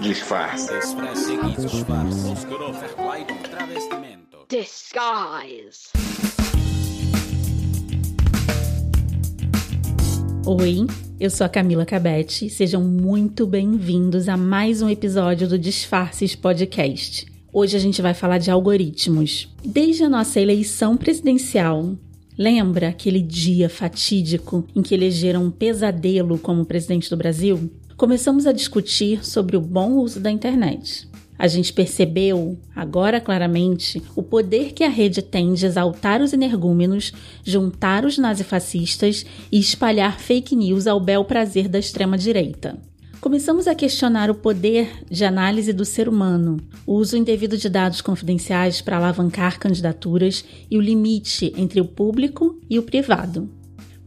Disfarce. Disguise. Oi, eu sou a Camila Cabete. Sejam muito bem-vindos a mais um episódio do Disfarces Podcast. Hoje a gente vai falar de algoritmos. Desde a nossa eleição presidencial, lembra aquele dia fatídico em que elegeram um pesadelo como presidente do Brasil? Começamos a discutir sobre o bom uso da internet. A gente percebeu, agora claramente, o poder que a rede tem de exaltar os energúmenos, juntar os nazifascistas e espalhar fake news ao bel prazer da extrema-direita. Começamos a questionar o poder de análise do ser humano, o uso indevido de dados confidenciais para alavancar candidaturas e o limite entre o público e o privado.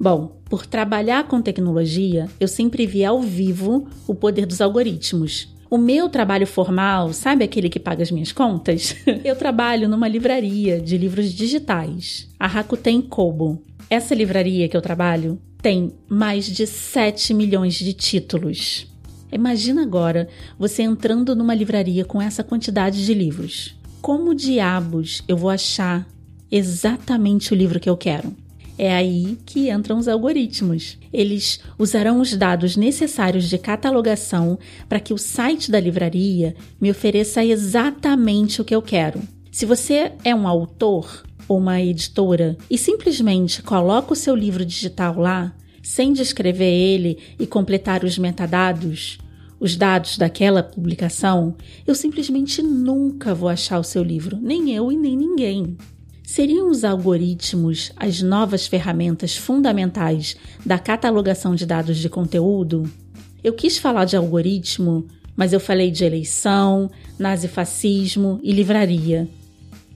Bom, por trabalhar com tecnologia, eu sempre vi ao vivo o poder dos algoritmos. O meu trabalho formal, sabe aquele que paga as minhas contas? eu trabalho numa livraria de livros digitais, a Rakuten Kobo. Essa livraria que eu trabalho tem mais de 7 milhões de títulos. Imagina agora você entrando numa livraria com essa quantidade de livros. Como diabos eu vou achar exatamente o livro que eu quero? É aí que entram os algoritmos. Eles usarão os dados necessários de catalogação para que o site da livraria me ofereça exatamente o que eu quero. Se você é um autor ou uma editora e simplesmente coloca o seu livro digital lá, sem descrever ele e completar os metadados, os dados daquela publicação, eu simplesmente nunca vou achar o seu livro, nem eu e nem ninguém. Seriam os algoritmos as novas ferramentas fundamentais da catalogação de dados de conteúdo? Eu quis falar de algoritmo, mas eu falei de eleição, nazifascismo e livraria.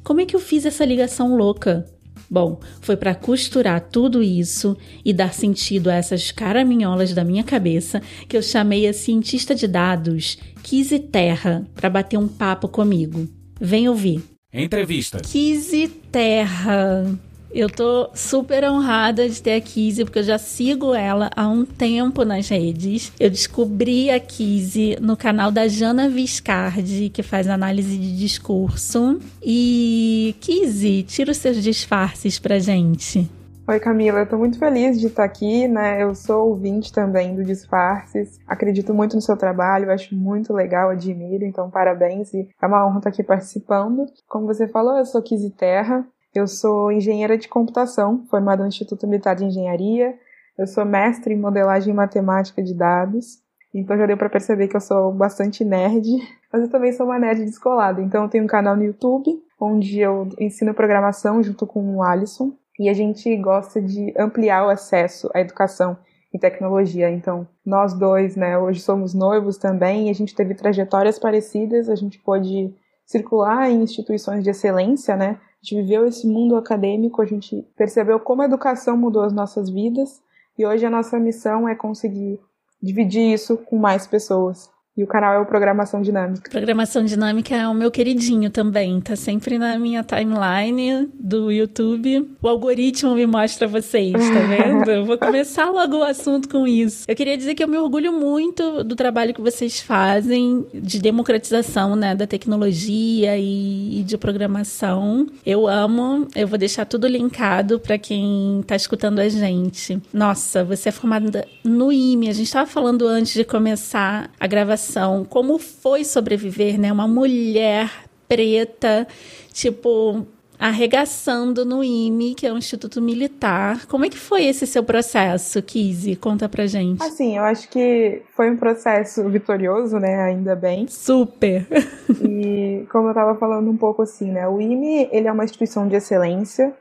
Como é que eu fiz essa ligação louca? Bom, foi para costurar tudo isso e dar sentido a essas caraminholas da minha cabeça que eu chamei a cientista de dados, Kizzy Terra, para bater um papo comigo. Vem ouvir. Entrevista. Kizzy Terra. Eu tô super honrada de ter a Kizzy, porque eu já sigo ela há um tempo nas redes. Eu descobri a Kizzy no canal da Jana Viscardi, que faz análise de discurso. E, Kizzy, tira os seus disfarces pra gente. Oi, Camila, eu tô muito feliz de estar aqui, né? Eu sou ouvinte também do Disfarces, acredito muito no seu trabalho, acho muito legal, admiro, então parabéns e é uma honra estar aqui participando. Como você falou, eu sou Kizzy Terra, eu sou engenheira de computação, formada no Instituto Militar de Engenharia, eu sou mestre em modelagem matemática de dados, então já deu para perceber que eu sou bastante nerd, mas eu também sou uma nerd descolada, então eu tenho um canal no YouTube, onde eu ensino programação junto com o Alisson, e a gente gosta de ampliar o acesso à educação e tecnologia. Então, nós dois, né, hoje somos noivos também, e a gente teve trajetórias parecidas, a gente pôde circular em instituições de excelência, né? A gente viveu esse mundo acadêmico, a gente percebeu como a educação mudou as nossas vidas, e hoje a nossa missão é conseguir dividir isso com mais pessoas. E o canal é o Programação Dinâmica. Programação Dinâmica é o meu queridinho também. Tá sempre na minha timeline do YouTube. O algoritmo me mostra vocês, tá vendo? Eu vou começar logo o assunto com isso. Eu queria dizer que eu me orgulho muito do trabalho que vocês fazem de democratização, né, da tecnologia e, e de programação. Eu amo. Eu vou deixar tudo linkado para quem tá escutando a gente. Nossa, você é formada no IME. A gente tava falando antes de começar a gravação como foi sobreviver, né? Uma mulher preta, tipo, arregaçando no IME, que é um instituto militar. Como é que foi esse seu processo, Kizzy? Conta pra gente. Assim, eu acho que foi um processo vitorioso, né? Ainda bem. Super! e como eu tava falando um pouco assim, né? O IME, ele é uma instituição de excelência,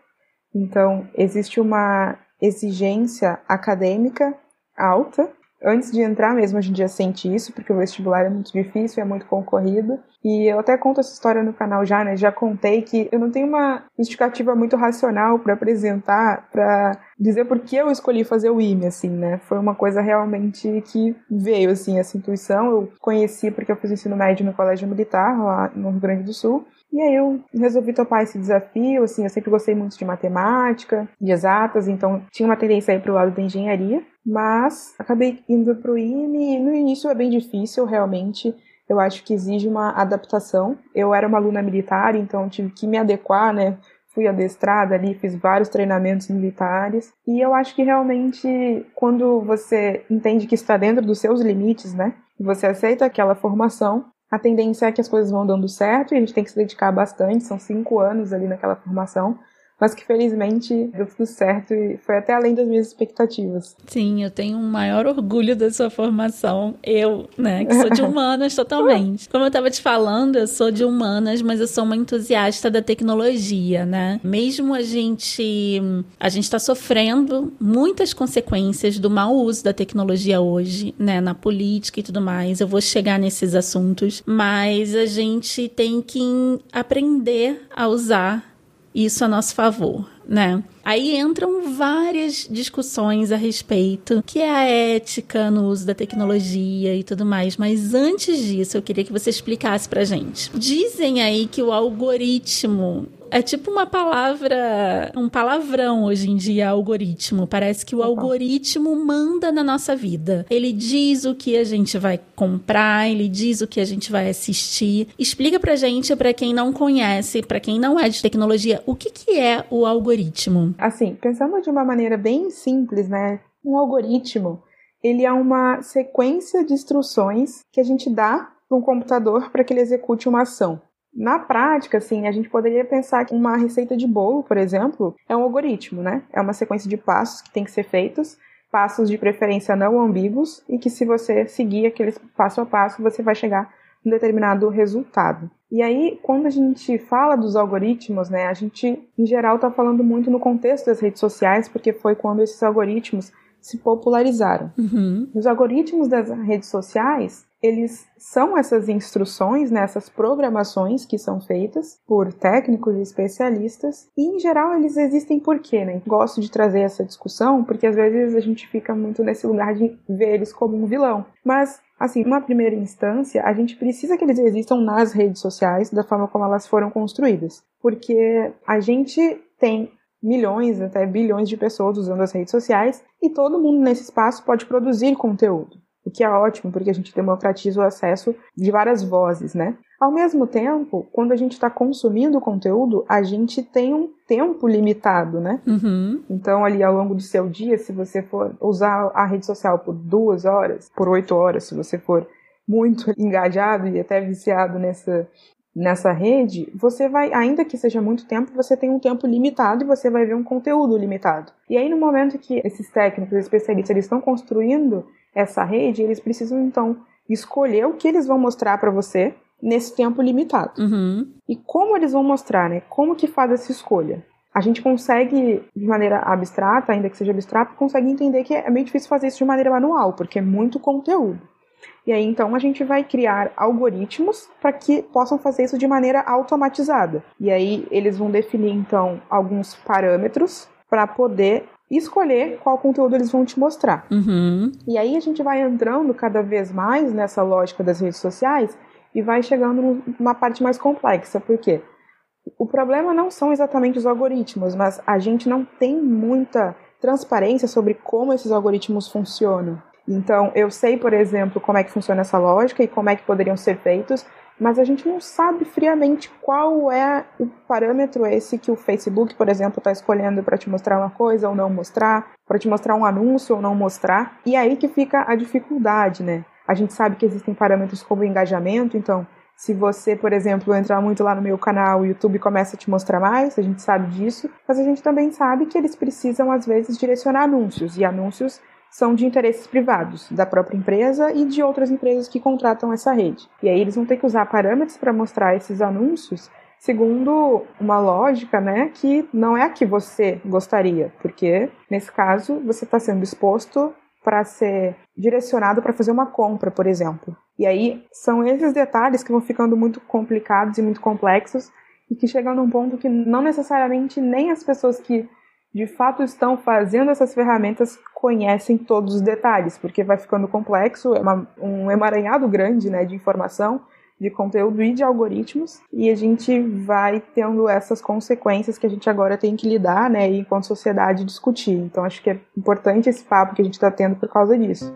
então existe uma exigência acadêmica alta, antes de entrar mesmo, a gente já sente isso, porque o vestibular é muito difícil, é muito concorrido. E eu até conto essa história no canal já, né? Já contei que eu não tenho uma justificativa muito racional para apresentar, para dizer por que eu escolhi fazer o IME, assim, né? Foi uma coisa realmente que veio, assim, essa intuição. Eu conheci porque eu fiz ensino médio no Colégio Militar, lá no Rio Grande do Sul. E aí eu resolvi topar esse desafio, assim, eu sempre gostei muito de matemática, de exatas, então tinha uma tendência aí pro lado da engenharia, mas acabei indo pro IME e no início é bem difícil, realmente, eu acho que exige uma adaptação. Eu era uma aluna militar, então tive que me adequar, né? Fui adestrada ali, fiz vários treinamentos militares. E eu acho que realmente, quando você entende que está dentro dos seus limites, né? Você aceita aquela formação, a tendência é que as coisas vão dando certo e a gente tem que se dedicar bastante. São cinco anos ali naquela formação mas que felizmente deu tudo certo e foi até além das minhas expectativas. Sim, eu tenho um maior orgulho da sua formação. Eu, né, que sou de humanas totalmente. Como eu estava te falando, eu sou de humanas, mas eu sou uma entusiasta da tecnologia, né? Mesmo a gente a gente está sofrendo muitas consequências do mau uso da tecnologia hoje, né, na política e tudo mais. Eu vou chegar nesses assuntos, mas a gente tem que aprender a usar isso a nosso favor, né? Aí entram várias discussões a respeito, que é a ética no uso da tecnologia e tudo mais. Mas antes disso, eu queria que você explicasse pra gente. Dizem aí que o algoritmo é tipo uma palavra, um palavrão hoje em dia, algoritmo. Parece que o algoritmo manda na nossa vida. Ele diz o que a gente vai comprar, ele diz o que a gente vai assistir. Explica pra gente, para quem não conhece, para quem não é de tecnologia, o que, que é o algoritmo? Assim, pensando de uma maneira bem simples, né? Um algoritmo, ele é uma sequência de instruções que a gente dá para um computador para que ele execute uma ação. Na prática, assim, a gente poderia pensar que uma receita de bolo, por exemplo, é um algoritmo, né? É uma sequência de passos que tem que ser feitos, passos de preferência não ambíguos, e que se você seguir aqueles passo a passo, você vai chegar um determinado resultado. E aí, quando a gente fala dos algoritmos, né, a gente, em geral, está falando muito no contexto das redes sociais, porque foi quando esses algoritmos se popularizaram. Uhum. Os algoritmos das redes sociais, eles são essas instruções, né, essas programações que são feitas por técnicos e especialistas, e em geral eles existem por quê, né? Gosto de trazer essa discussão porque às vezes a gente fica muito nesse lugar de ver eles como um vilão. Mas assim, numa primeira instância, a gente precisa que eles existam nas redes sociais da forma como elas foram construídas, porque a gente tem milhões, até bilhões de pessoas usando as redes sociais e todo mundo nesse espaço pode produzir conteúdo o que é ótimo, porque a gente democratiza o acesso de várias vozes, né? Ao mesmo tempo, quando a gente está consumindo conteúdo, a gente tem um tempo limitado, né? Uhum. Então, ali ao longo do seu dia, se você for usar a rede social por duas horas, por oito horas, se você for muito engajado e até viciado nessa, nessa rede, você vai, ainda que seja muito tempo, você tem um tempo limitado e você vai ver um conteúdo limitado. E aí, no momento que esses técnicos, especialistas, eles estão construindo essa rede, eles precisam então escolher o que eles vão mostrar para você nesse tempo limitado. Uhum. E como eles vão mostrar, né? Como que faz essa escolha? A gente consegue, de maneira abstrata, ainda que seja abstrato, consegue entender que é meio difícil fazer isso de maneira manual, porque é muito conteúdo. E aí, então, a gente vai criar algoritmos para que possam fazer isso de maneira automatizada. E aí, eles vão definir, então, alguns parâmetros para poder escolher qual conteúdo eles vão te mostrar. Uhum. E aí a gente vai entrando cada vez mais nessa lógica das redes sociais e vai chegando numa parte mais complexa. Por quê? O problema não são exatamente os algoritmos, mas a gente não tem muita transparência sobre como esses algoritmos funcionam. Então, eu sei, por exemplo, como é que funciona essa lógica e como é que poderiam ser feitos, mas a gente não sabe friamente qual é o parâmetro esse que o Facebook, por exemplo, está escolhendo para te mostrar uma coisa ou não mostrar, para te mostrar um anúncio ou não mostrar. E aí que fica a dificuldade, né? A gente sabe que existem parâmetros como engajamento, então se você, por exemplo, entrar muito lá no meu canal, o YouTube começa a te mostrar mais, a gente sabe disso, mas a gente também sabe que eles precisam, às vezes, direcionar anúncios, e anúncios são de interesses privados, da própria empresa e de outras empresas que contratam essa rede. E aí eles vão ter que usar parâmetros para mostrar esses anúncios segundo uma lógica, né, que não é a que você gostaria, porque nesse caso você está sendo exposto para ser direcionado para fazer uma compra, por exemplo. E aí são esses detalhes que vão ficando muito complicados e muito complexos e que chegam num ponto que não necessariamente nem as pessoas que de fato estão fazendo essas ferramentas conhecem todos os detalhes, porque vai ficando complexo, é uma, um emaranhado grande né, de informação, de conteúdo e de algoritmos, e a gente vai tendo essas consequências que a gente agora tem que lidar, né, e enquanto sociedade discutir. Então acho que é importante esse papo que a gente está tendo por causa disso.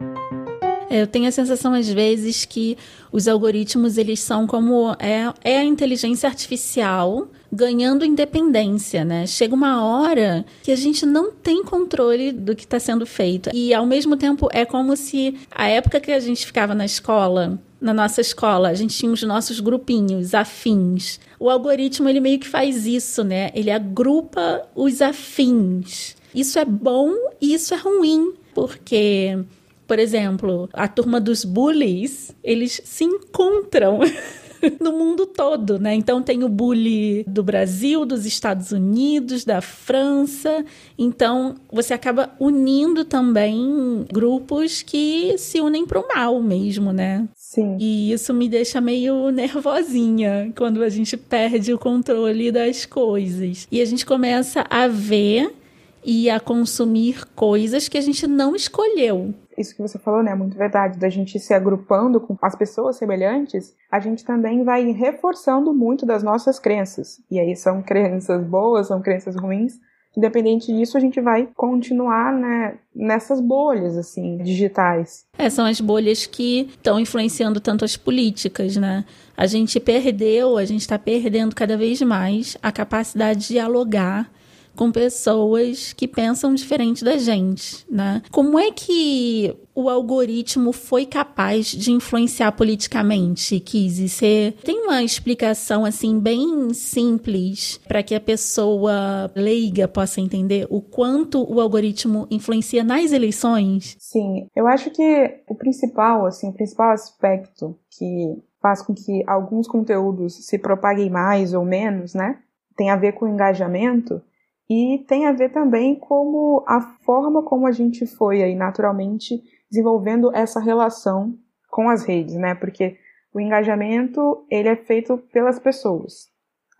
Eu tenho a sensação às vezes que os algoritmos eles são como é, é a inteligência artificial ganhando independência, né? Chega uma hora que a gente não tem controle do que está sendo feito. E ao mesmo tempo é como se a época que a gente ficava na escola, na nossa escola, a gente tinha os nossos grupinhos afins. O algoritmo ele meio que faz isso, né? Ele agrupa os afins. Isso é bom e isso é ruim, porque por exemplo, a turma dos bullies, eles se encontram no mundo todo, né? Então tem o bully do Brasil, dos Estados Unidos, da França. Então você acaba unindo também grupos que se unem para o mal mesmo, né? Sim. E isso me deixa meio nervosinha quando a gente perde o controle das coisas. E a gente começa a ver e a consumir coisas que a gente não escolheu isso que você falou, né, é muito verdade, da gente se agrupando com as pessoas semelhantes, a gente também vai reforçando muito das nossas crenças. E aí são crenças boas, são crenças ruins. Independente disso, a gente vai continuar né, nessas bolhas assim digitais. É, são as bolhas que estão influenciando tanto as políticas, né? A gente perdeu, a gente está perdendo cada vez mais a capacidade de dialogar com pessoas que pensam diferente da gente, né? Como é que o algoritmo foi capaz de influenciar politicamente, Kizzy? Você tem uma explicação assim bem simples para que a pessoa leiga possa entender o quanto o algoritmo influencia nas eleições? Sim, eu acho que o principal, assim, o principal aspecto que faz com que alguns conteúdos se propaguem mais ou menos, né? Tem a ver com o engajamento e tem a ver também como a forma como a gente foi aí naturalmente desenvolvendo essa relação com as redes, né? Porque o engajamento ele é feito pelas pessoas.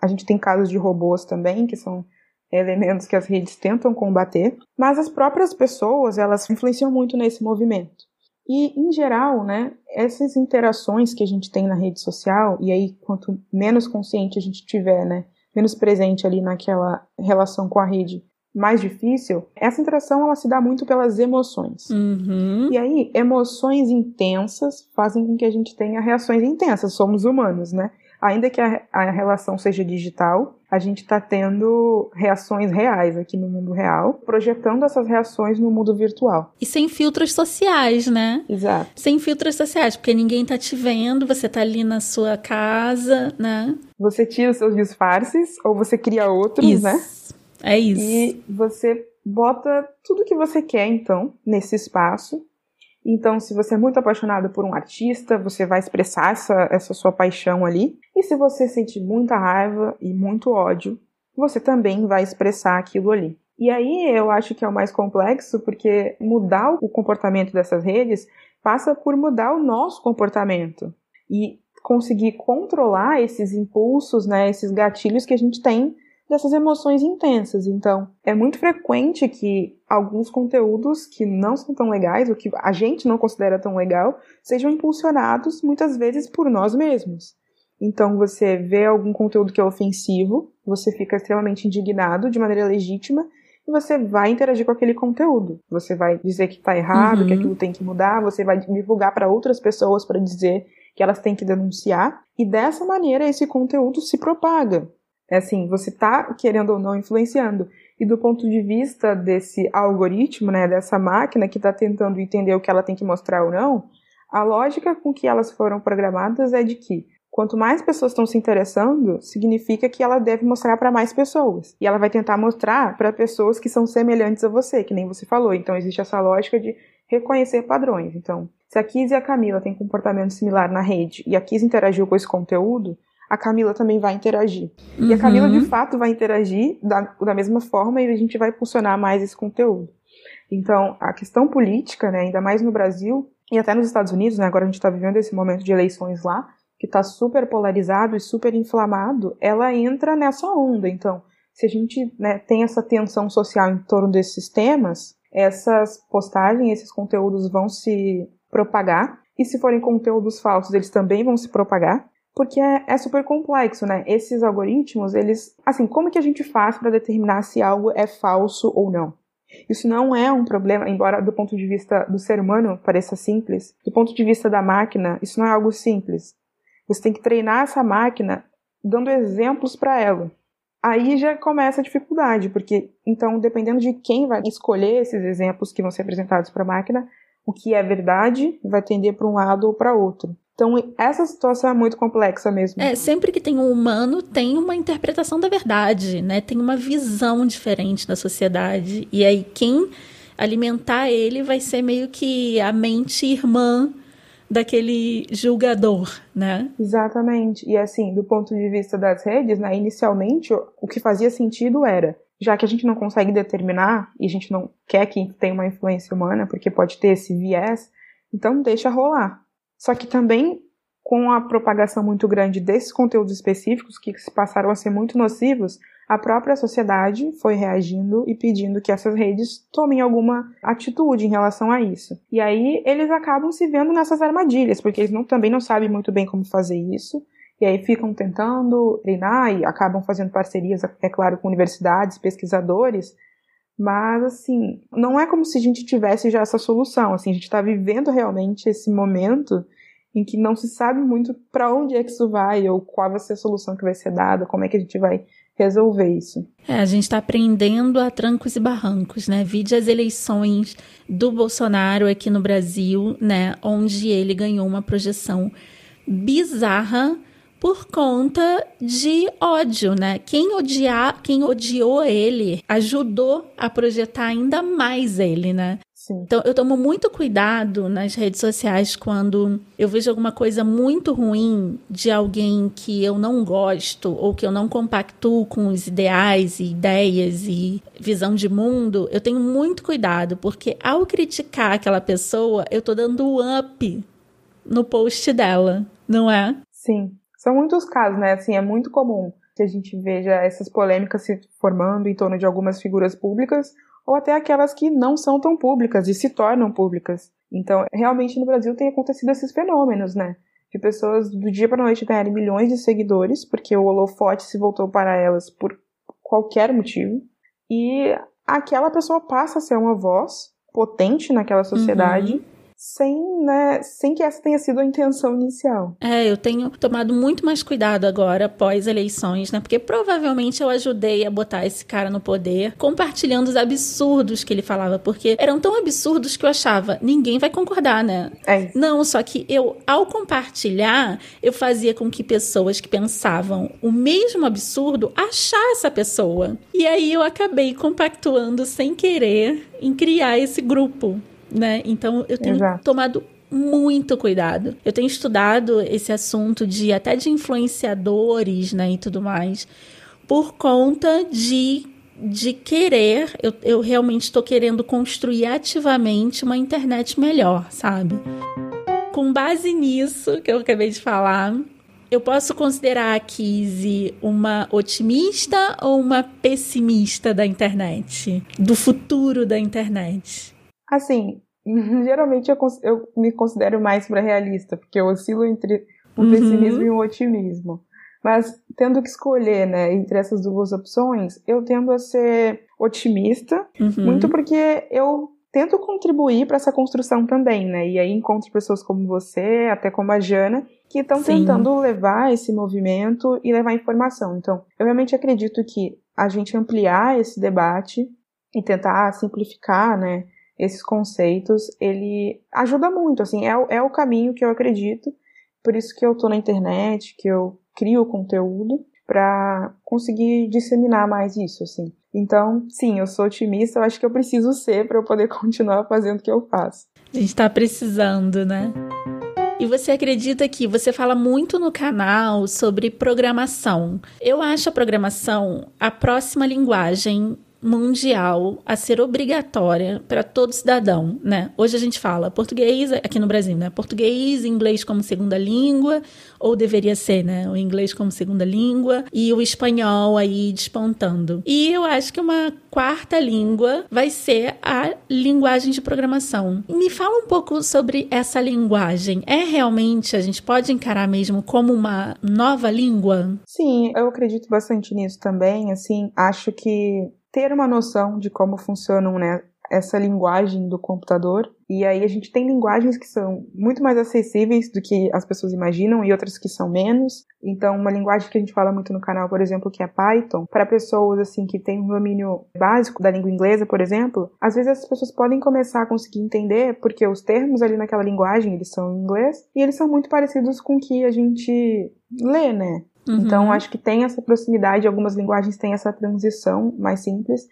A gente tem casos de robôs também, que são elementos que as redes tentam combater, mas as próprias pessoas, elas influenciam muito nesse movimento. E, em geral, né, essas interações que a gente tem na rede social, e aí quanto menos consciente a gente tiver, né, menos presente ali naquela relação com a rede mais difícil, essa interação ela se dá muito pelas emoções. Uhum. E aí, emoções intensas fazem com que a gente tenha reações intensas. Somos humanos, né? Ainda que a, a relação seja digital, a gente está tendo reações reais aqui no mundo real, projetando essas reações no mundo virtual. E sem filtros sociais, né? Exato. Sem filtros sociais, porque ninguém tá te vendo, você tá ali na sua casa, né? Você tira os seus disfarces ou você cria outros, isso. né? É isso. E você bota tudo que você quer, então, nesse espaço. Então, se você é muito apaixonado por um artista, você vai expressar essa, essa sua paixão ali. E se você sente muita raiva e muito ódio, você também vai expressar aquilo ali. E aí eu acho que é o mais complexo, porque mudar o comportamento dessas redes passa por mudar o nosso comportamento e conseguir controlar esses impulsos, né, esses gatilhos que a gente tem dessas emoções intensas. Então, é muito frequente que alguns conteúdos que não são tão legais, ou que a gente não considera tão legal, sejam impulsionados muitas vezes por nós mesmos. Então, você vê algum conteúdo que é ofensivo, você fica extremamente indignado de maneira legítima e você vai interagir com aquele conteúdo. Você vai dizer que está errado, uhum. que aquilo tem que mudar, você vai divulgar para outras pessoas para dizer que elas têm que denunciar, e dessa maneira esse conteúdo se propaga. É assim, você está querendo ou não influenciando. E do ponto de vista desse algoritmo, né, dessa máquina que está tentando entender o que ela tem que mostrar ou não, a lógica com que elas foram programadas é de que quanto mais pessoas estão se interessando, significa que ela deve mostrar para mais pessoas. E ela vai tentar mostrar para pessoas que são semelhantes a você, que nem você falou. Então existe essa lógica de reconhecer padrões. Então, se a Kiz e a Camila têm comportamento similar na rede e a Kiz interagiu com esse conteúdo, a Camila também vai interagir. Uhum. E a Camila, de uhum. fato, vai interagir da, da mesma forma e a gente vai funcionar mais esse conteúdo. Então, a questão política, né, ainda mais no Brasil e até nos Estados Unidos, né, agora a gente está vivendo esse momento de eleições lá, que está super polarizado e super inflamado, ela entra nessa onda. Então, se a gente né, tem essa tensão social em torno desses temas, essas postagens, esses conteúdos vão se propagar. E se forem conteúdos falsos, eles também vão se propagar porque é, é, super complexo, né? Esses algoritmos, eles, assim, como que a gente faz para determinar se algo é falso ou não? Isso não é um problema, embora do ponto de vista do ser humano pareça simples, do ponto de vista da máquina, isso não é algo simples. Você tem que treinar essa máquina dando exemplos para ela. Aí já começa a dificuldade, porque então, dependendo de quem vai escolher esses exemplos que vão ser apresentados para a máquina, o que é verdade vai tender para um lado ou para outro. Então, essa situação é muito complexa mesmo. É, sempre que tem um humano, tem uma interpretação da verdade, né? Tem uma visão diferente da sociedade. E aí, quem alimentar ele vai ser meio que a mente irmã daquele julgador, né? Exatamente. E assim, do ponto de vista das redes, né, inicialmente o que fazia sentido era, já que a gente não consegue determinar e a gente não quer que tenha uma influência humana, porque pode ter esse viés, então deixa rolar. Só que também com a propagação muito grande desses conteúdos específicos que passaram a ser muito nocivos, a própria sociedade foi reagindo e pedindo que essas redes tomem alguma atitude em relação a isso. E aí eles acabam se vendo nessas armadilhas, porque eles não, também não sabem muito bem como fazer isso. E aí ficam tentando treinar e acabam fazendo parcerias, é claro, com universidades, pesquisadores, mas, assim, não é como se a gente tivesse já essa solução. Assim, a gente está vivendo realmente esse momento em que não se sabe muito para onde é que isso vai ou qual vai ser a solução que vai ser dada, como é que a gente vai resolver isso. É, a gente está aprendendo a trancos e barrancos, né? Vide as eleições do Bolsonaro aqui no Brasil, né? Onde ele ganhou uma projeção bizarra por conta de ódio, né? Quem odiar, quem odiou ele, ajudou a projetar ainda mais ele, né? Sim. Então, eu tomo muito cuidado nas redes sociais quando eu vejo alguma coisa muito ruim de alguém que eu não gosto ou que eu não compactuo com os ideais e ideias e visão de mundo. Eu tenho muito cuidado, porque ao criticar aquela pessoa, eu tô dando up no post dela, não é? Sim. São muitos casos, né? Assim, é muito comum que a gente veja essas polêmicas se formando em torno de algumas figuras públicas ou até aquelas que não são tão públicas e se tornam públicas. Então, realmente no Brasil tem acontecido esses fenômenos, né? De pessoas do dia para noite ganharem milhões de seguidores, porque o holofote se voltou para elas por qualquer motivo, e aquela pessoa passa a ser uma voz potente naquela sociedade. Uhum sem, né, sem que essa tenha sido a intenção inicial. É, eu tenho tomado muito mais cuidado agora após eleições, né? Porque provavelmente eu ajudei a botar esse cara no poder, compartilhando os absurdos que ele falava, porque eram tão absurdos que eu achava, ninguém vai concordar, né? É. Não, só que eu, ao compartilhar, eu fazia com que pessoas que pensavam o mesmo absurdo achassem essa pessoa. E aí eu acabei compactuando sem querer em criar esse grupo né? Então eu tenho Exato. tomado muito cuidado. Eu tenho estudado esse assunto de até de influenciadores, né, e tudo mais, por conta de de querer, eu, eu realmente estou querendo construir ativamente uma internet melhor, sabe? Com base nisso que eu acabei de falar, eu posso considerar a Kizzy uma otimista ou uma pessimista da internet? Do futuro da internet? Assim, geralmente eu, eu me considero mais para realista, porque eu oscilo entre um uhum. pessimismo e um otimismo. Mas tendo que escolher, né, entre essas duas opções, eu tendo a ser otimista, uhum. muito porque eu tento contribuir para essa construção também, né? E aí encontro pessoas como você, até como a Jana, que estão tentando levar esse movimento e levar informação. Então, eu realmente acredito que a gente ampliar esse debate e tentar simplificar, né, esses conceitos, ele ajuda muito, assim, é, é o caminho que eu acredito, por isso que eu tô na internet, que eu crio conteúdo para conseguir disseminar mais isso, assim. Então, sim, eu sou otimista, eu acho que eu preciso ser para eu poder continuar fazendo o que eu faço. A gente tá precisando, né? E você acredita que você fala muito no canal sobre programação. Eu acho a programação a próxima linguagem mundial a ser obrigatória para todo cidadão, né? Hoje a gente fala português aqui no Brasil, né? Português, inglês como segunda língua, ou deveria ser, né? O inglês como segunda língua e o espanhol aí despontando. E eu acho que uma quarta língua vai ser a linguagem de programação. Me fala um pouco sobre essa linguagem. É realmente a gente pode encarar mesmo como uma nova língua? Sim, eu acredito bastante nisso também, assim, acho que ter uma noção de como funcionam né, essa linguagem do computador. E aí a gente tem linguagens que são muito mais acessíveis do que as pessoas imaginam e outras que são menos. Então, uma linguagem que a gente fala muito no canal, por exemplo, que é Python, para pessoas assim que têm um domínio básico da língua inglesa, por exemplo, às vezes as pessoas podem começar a conseguir entender porque os termos ali naquela linguagem, eles são em inglês e eles são muito parecidos com o que a gente lê, né? Uhum. Então, acho que tem essa proximidade, algumas linguagens têm essa transição mais simples,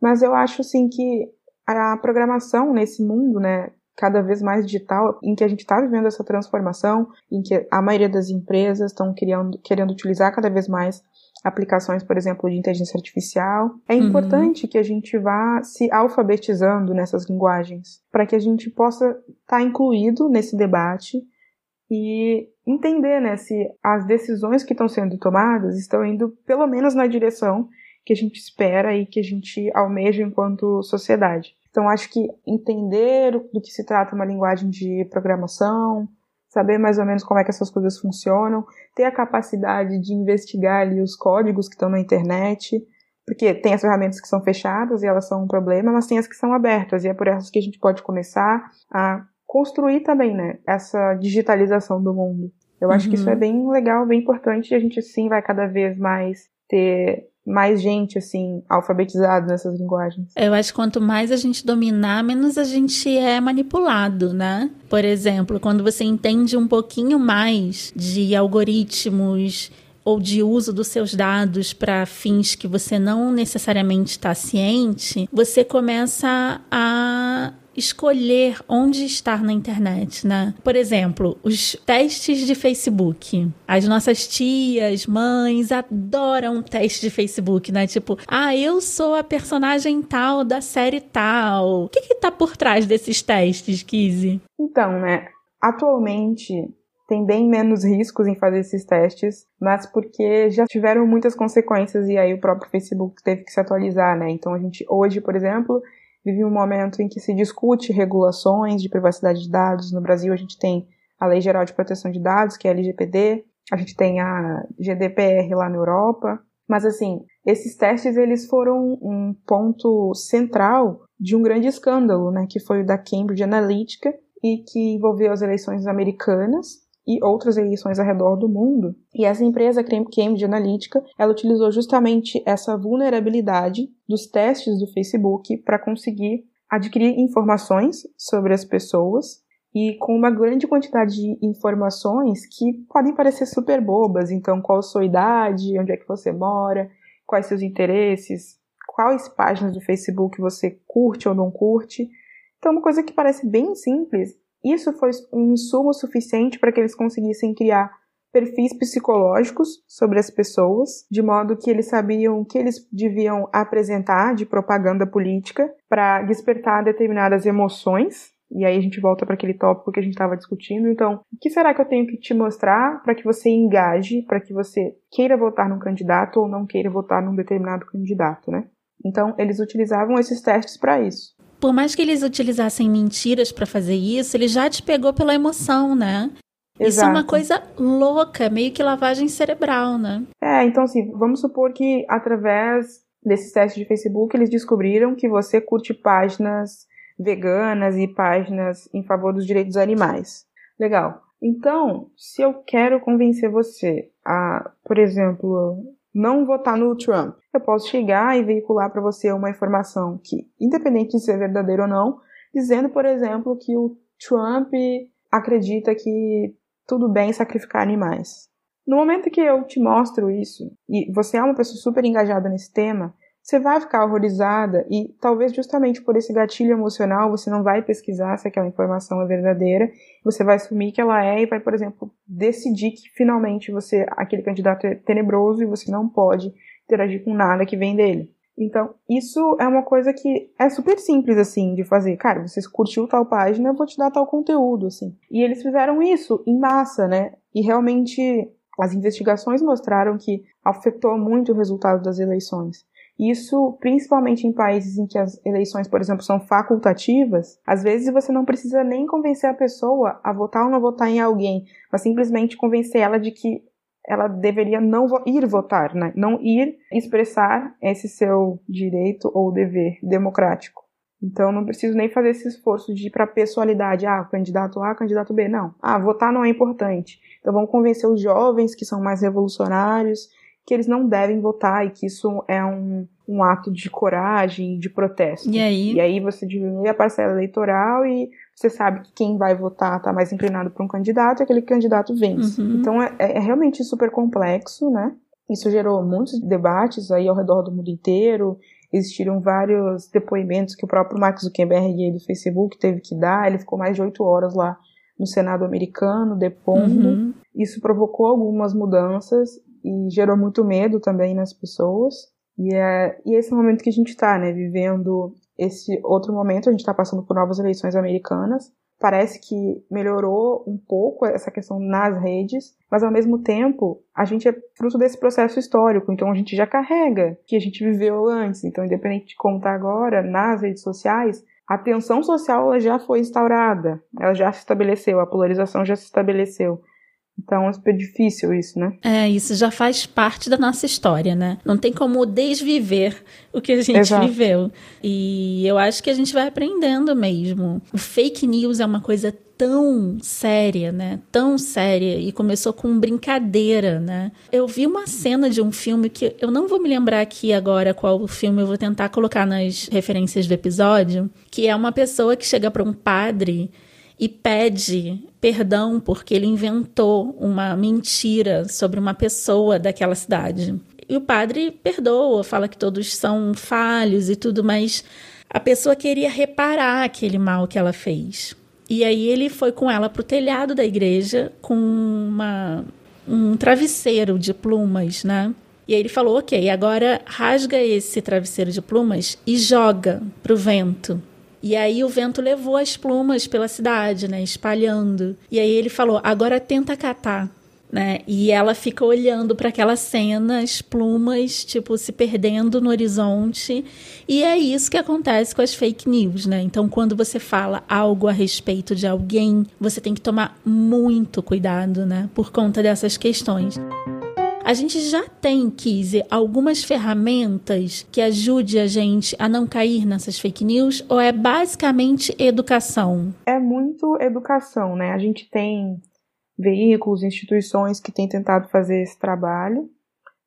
mas eu acho assim que a programação nesse mundo, né, cada vez mais digital, em que a gente está vivendo essa transformação, em que a maioria das empresas estão querendo, querendo utilizar cada vez mais aplicações, por exemplo, de inteligência artificial. É uhum. importante que a gente vá se alfabetizando nessas linguagens, para que a gente possa estar tá incluído nesse debate e entender né, se as decisões que estão sendo tomadas estão indo pelo menos na direção que a gente espera e que a gente almeja enquanto sociedade. Então, acho que entender do que se trata uma linguagem de programação, saber mais ou menos como é que essas coisas funcionam, ter a capacidade de investigar ali os códigos que estão na internet, porque tem as ferramentas que são fechadas e elas são um problema, mas tem as que são abertas e é por essas que a gente pode começar a construir também, né, essa digitalização do mundo. Eu acho uhum. que isso é uhum. bem legal, bem importante e a gente sim vai cada vez mais ter mais gente, assim, alfabetizada nessas linguagens. Eu acho que quanto mais a gente dominar, menos a gente é manipulado, né? Por exemplo, quando você entende um pouquinho mais de algoritmos ou de uso dos seus dados para fins que você não necessariamente está ciente, você começa a escolher onde estar na internet, né? Por exemplo, os testes de Facebook. As nossas tias, mães adoram teste de Facebook, né? Tipo, ah, eu sou a personagem tal da série tal. O que que tá por trás desses testes, Kizzy? Então, né, atualmente tem bem menos riscos em fazer esses testes, mas porque já tiveram muitas consequências e aí o próprio Facebook teve que se atualizar, né? Então a gente hoje, por exemplo, vive um momento em que se discute regulações de privacidade de dados. No Brasil, a gente tem a Lei Geral de Proteção de Dados, que é a LGPD, a gente tem a GDPR lá na Europa. Mas, assim, esses testes eles foram um ponto central de um grande escândalo, né, que foi o da Cambridge Analytica e que envolveu as eleições americanas e outras eleições ao redor do mundo. E essa empresa Cambridge Analytica, ela utilizou justamente essa vulnerabilidade dos testes do Facebook para conseguir adquirir informações sobre as pessoas e com uma grande quantidade de informações que podem parecer super bobas, então qual a sua idade, onde é que você mora, quais seus interesses, quais páginas do Facebook você curte ou não curte. Então uma coisa que parece bem simples, isso foi um insumo suficiente para que eles conseguissem criar perfis psicológicos sobre as pessoas, de modo que eles sabiam o que eles deviam apresentar de propaganda política para despertar determinadas emoções. E aí a gente volta para aquele tópico que a gente estava discutindo. Então, o que será que eu tenho que te mostrar para que você engaje, para que você queira votar num candidato ou não queira votar num determinado candidato, né? Então, eles utilizavam esses testes para isso por mais que eles utilizassem mentiras para fazer isso, ele já te pegou pela emoção, né? Exato. Isso é uma coisa louca, meio que lavagem cerebral, né? É, então assim, vamos supor que através desses testes de Facebook eles descobriram que você curte páginas veganas e páginas em favor dos direitos dos animais. Legal. Então, se eu quero convencer você a, por exemplo, não votar no Trump. Eu posso chegar e veicular para você uma informação que, independente de ser verdadeira ou não, dizendo, por exemplo, que o Trump acredita que tudo bem sacrificar animais. No momento que eu te mostro isso, e você é uma pessoa super engajada nesse tema, você vai ficar horrorizada e talvez justamente por esse gatilho emocional você não vai pesquisar se aquela informação é verdadeira, você vai assumir que ela é e vai, por exemplo, decidir que finalmente você aquele candidato é tenebroso e você não pode interagir com nada que vem dele. Então, isso é uma coisa que é super simples, assim, de fazer. Cara, você curtiu tal página, eu vou te dar tal conteúdo, assim. E eles fizeram isso em massa, né? E realmente as investigações mostraram que afetou muito o resultado das eleições. Isso, principalmente em países em que as eleições, por exemplo, são facultativas, às vezes você não precisa nem convencer a pessoa a votar ou não votar em alguém, mas simplesmente convencer ela de que ela deveria não ir votar, né? não ir expressar esse seu direito ou dever democrático. Então não preciso nem fazer esse esforço de ir para a pessoalidade, ah, candidato A, candidato B, não. Ah, votar não é importante. Então vamos convencer os jovens que são mais revolucionários que eles não devem votar e que isso é um, um ato de coragem, de protesto. E aí? E aí você diminui a parcela eleitoral e você sabe que quem vai votar está mais inclinado para um candidato e aquele candidato vence. Uhum. Então é, é realmente super complexo, né? Isso gerou muitos debates aí ao redor do mundo inteiro. Existiram vários depoimentos que o próprio Mark Zuckerberg do Facebook teve que dar. Ele ficou mais de oito horas lá no Senado americano depondo. Uhum. Isso provocou algumas mudanças e gerou muito medo também nas pessoas. E é e esse momento que a gente está, né, vivendo esse outro momento, a gente está passando por novas eleições americanas. Parece que melhorou um pouco essa questão nas redes, mas ao mesmo tempo a gente é fruto desse processo histórico, então a gente já carrega que a gente viveu antes. Então, independente de como está agora, nas redes sociais, a tensão social ela já foi instaurada, ela já se estabeleceu, a polarização já se estabeleceu. Então é super difícil isso, né? É, isso já faz parte da nossa história, né? Não tem como desviver o que a gente Exato. viveu. E eu acho que a gente vai aprendendo mesmo. O fake news é uma coisa tão séria, né? Tão séria e começou com brincadeira, né? Eu vi uma cena de um filme que eu não vou me lembrar aqui agora qual o filme, eu vou tentar colocar nas referências do episódio, que é uma pessoa que chega para um padre e pede perdão porque ele inventou uma mentira sobre uma pessoa daquela cidade. E o padre perdoa, fala que todos são falhos e tudo, mas a pessoa queria reparar aquele mal que ela fez. E aí ele foi com ela para o telhado da igreja com uma, um travesseiro de plumas, né? E aí ele falou: ok, agora rasga esse travesseiro de plumas e joga para o vento. E aí o vento levou as plumas pela cidade, né, espalhando. E aí ele falou: "Agora tenta catar". Né? E ela fica olhando para aquela cena, as plumas, tipo, se perdendo no horizonte. E é isso que acontece com as fake news, né? Então, quando você fala algo a respeito de alguém, você tem que tomar muito cuidado, né? Por conta dessas questões. A gente já tem, Kizzy, algumas ferramentas que ajude a gente a não cair nessas fake news ou é basicamente educação? É muito educação, né? A gente tem veículos, instituições que têm tentado fazer esse trabalho.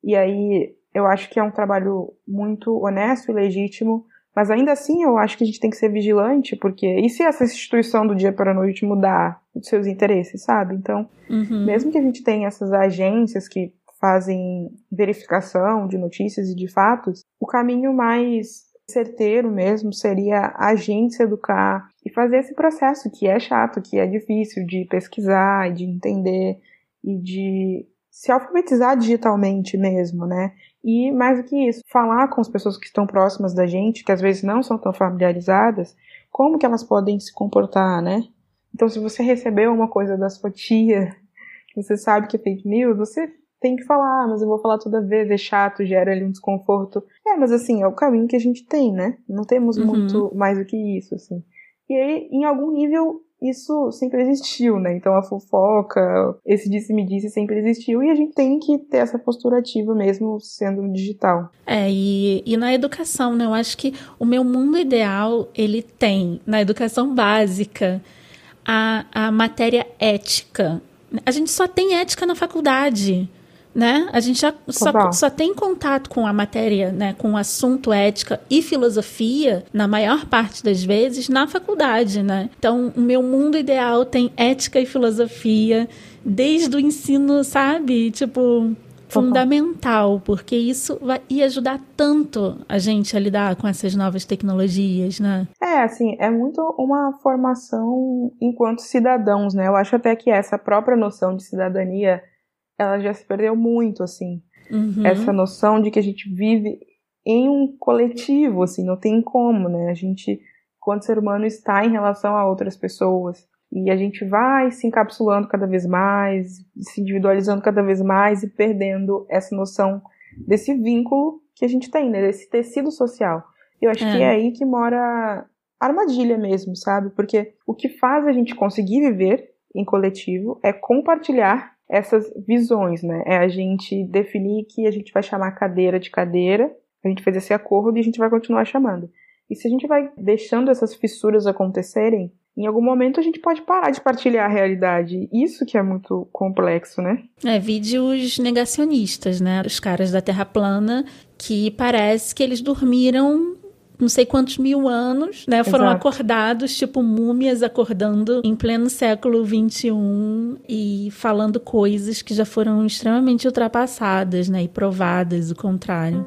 E aí eu acho que é um trabalho muito honesto e legítimo, mas ainda assim eu acho que a gente tem que ser vigilante, porque e se essa instituição do dia para a noite mudar os seus interesses, sabe? Então, uhum. mesmo que a gente tenha essas agências que fazem verificação de notícias e de fatos, o caminho mais certeiro mesmo seria a gente se educar e fazer esse processo que é chato, que é difícil de pesquisar de entender e de se alfabetizar digitalmente mesmo, né? E mais do que isso, falar com as pessoas que estão próximas da gente, que às vezes não são tão familiarizadas, como que elas podem se comportar, né? Então, se você recebeu uma coisa da sua tia, que você sabe que é fake news, você tem que falar, ah, mas eu vou falar toda vez, é chato, gera ali um desconforto. É, mas assim, é o caminho que a gente tem, né? Não temos uhum. muito mais do que isso, assim. E aí, em algum nível, isso sempre existiu, né? Então a fofoca, esse disse-me-disse sempre existiu e a gente tem que ter essa postura ativa mesmo sendo digital. É, e, e na educação, né? Eu acho que o meu mundo ideal, ele tem, na educação básica, a, a matéria ética. A gente só tem ética na faculdade né? A gente já só, só, tem contato com a matéria, né, com o assunto ética e filosofia, na maior parte das vezes, na faculdade, né? Então, o meu mundo ideal tem ética e filosofia desde o ensino, sabe? Tipo, fundamental, porque isso vai ia ajudar tanto a gente a lidar com essas novas tecnologias, né? É, assim, é muito uma formação enquanto cidadãos, né? Eu acho até que essa própria noção de cidadania ela já se perdeu muito, assim. Uhum. Essa noção de que a gente vive em um coletivo, assim, não tem como, né? A gente, quando ser humano, está em relação a outras pessoas. E a gente vai se encapsulando cada vez mais, se individualizando cada vez mais e perdendo essa noção desse vínculo que a gente tem, né? Desse tecido social. Eu acho é. que é aí que mora a armadilha mesmo, sabe? Porque o que faz a gente conseguir viver em coletivo é compartilhar essas visões, né? É a gente definir que a gente vai chamar cadeira de cadeira, a gente fez esse acordo e a gente vai continuar chamando. E se a gente vai deixando essas fissuras acontecerem, em algum momento a gente pode parar de partilhar a realidade. Isso que é muito complexo, né? É, vídeos negacionistas, né? Os caras da Terra plana que parece que eles dormiram não sei quantos mil anos, né? Foram Exato. acordados, tipo múmias acordando em pleno século XXI e falando coisas que já foram extremamente ultrapassadas, né? E provadas o contrário.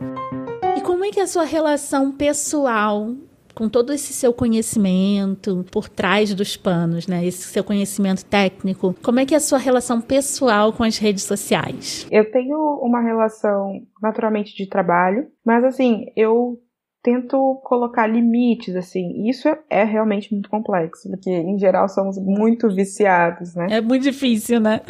E como é que é a sua relação pessoal com todo esse seu conhecimento por trás dos panos, né? Esse seu conhecimento técnico, como é que é a sua relação pessoal com as redes sociais? Eu tenho uma relação naturalmente de trabalho, mas assim, eu tento colocar limites, assim. Isso é, é realmente muito complexo, porque em geral somos muito viciados, né? É muito difícil, né?